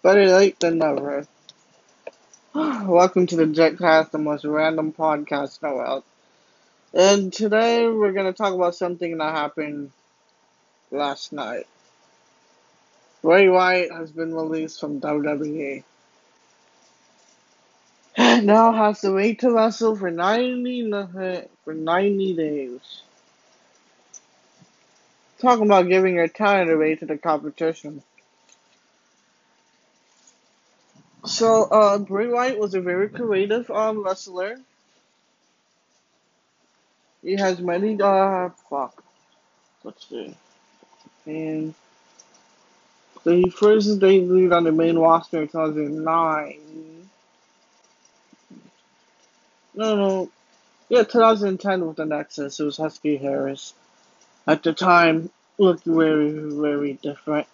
Better late than never. Welcome to the Jetcast, the most random podcast in the world. And today we're going to talk about something that happened last night. Bray Wyatt has been released from WWE. And now has to wait to wrestle for 90, for 90 days. Talking about giving your talent away to the competition. So, uh, Bray Wyatt was a very creative um, wrestler. He has many, uh, fuck. Let's see. And he first debuted on the main roster in 2009. No, no. Yeah, 2010 with the Nexus. It was Husky Harris. At the time, looked very, very different.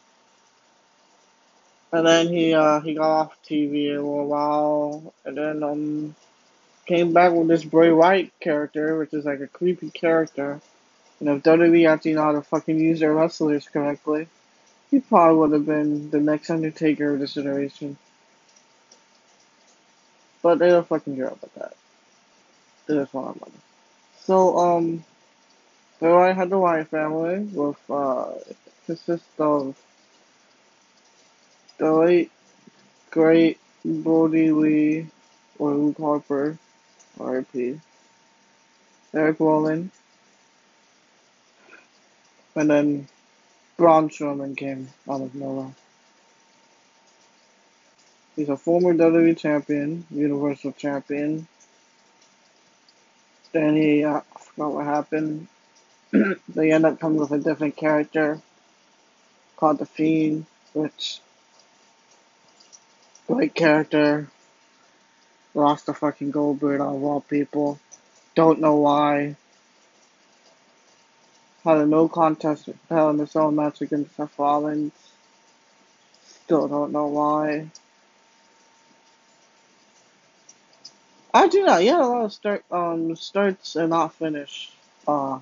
And then he uh he got off TV a little while, and then um came back with this Bray Wyatt character, which is like a creepy character. And if WWE actually know how to fucking use their wrestlers correctly, he probably would have been the next Undertaker of this generation. But they don't fucking care about that. They just want money. So um, Bray Wyatt had the Wyatt family, with uh consists of the late great Brodie Lee or Luke Harper, RIP, Erick Rowan, and then Braun Strowman came out of nowhere. He's a former WWE champion, Universal champion. Then he, uh, I forgot what happened. they end up coming with a different character called The Fiend, which Great character. Lost the fucking Goldberg of all people. Don't know why. Had a no contest Hell in the Cell match against Seth Rollins. Still don't know why. I do not. Yeah, a lot of start um starts and not finish uh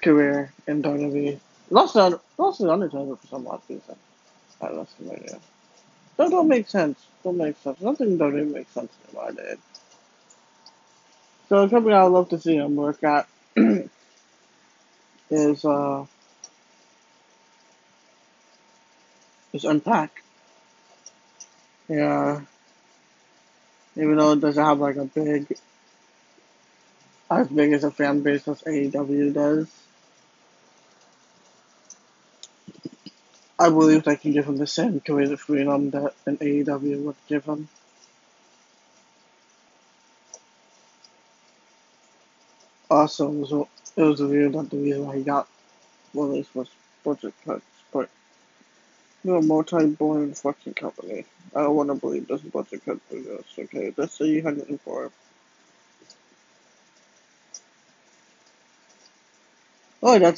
career in WWE. Lost to lost to Undertaker for some odd reason. Lost no don't make sense. Don't make sense. Nothing don't even make sense in my head. So a company I would love to see him work at is uh is Impact. Yeah. Even though it doesn't have like a big as big as a fan base as AEW does. I believe they can give him the same creative freedom that an AEW would give him. Also, it was, it was revealed that the reason why he got released was budget cuts, but you're a multi-billion fucking company. I don't want to believe this budget cut this, okay? Let's say you had it for Oh, that's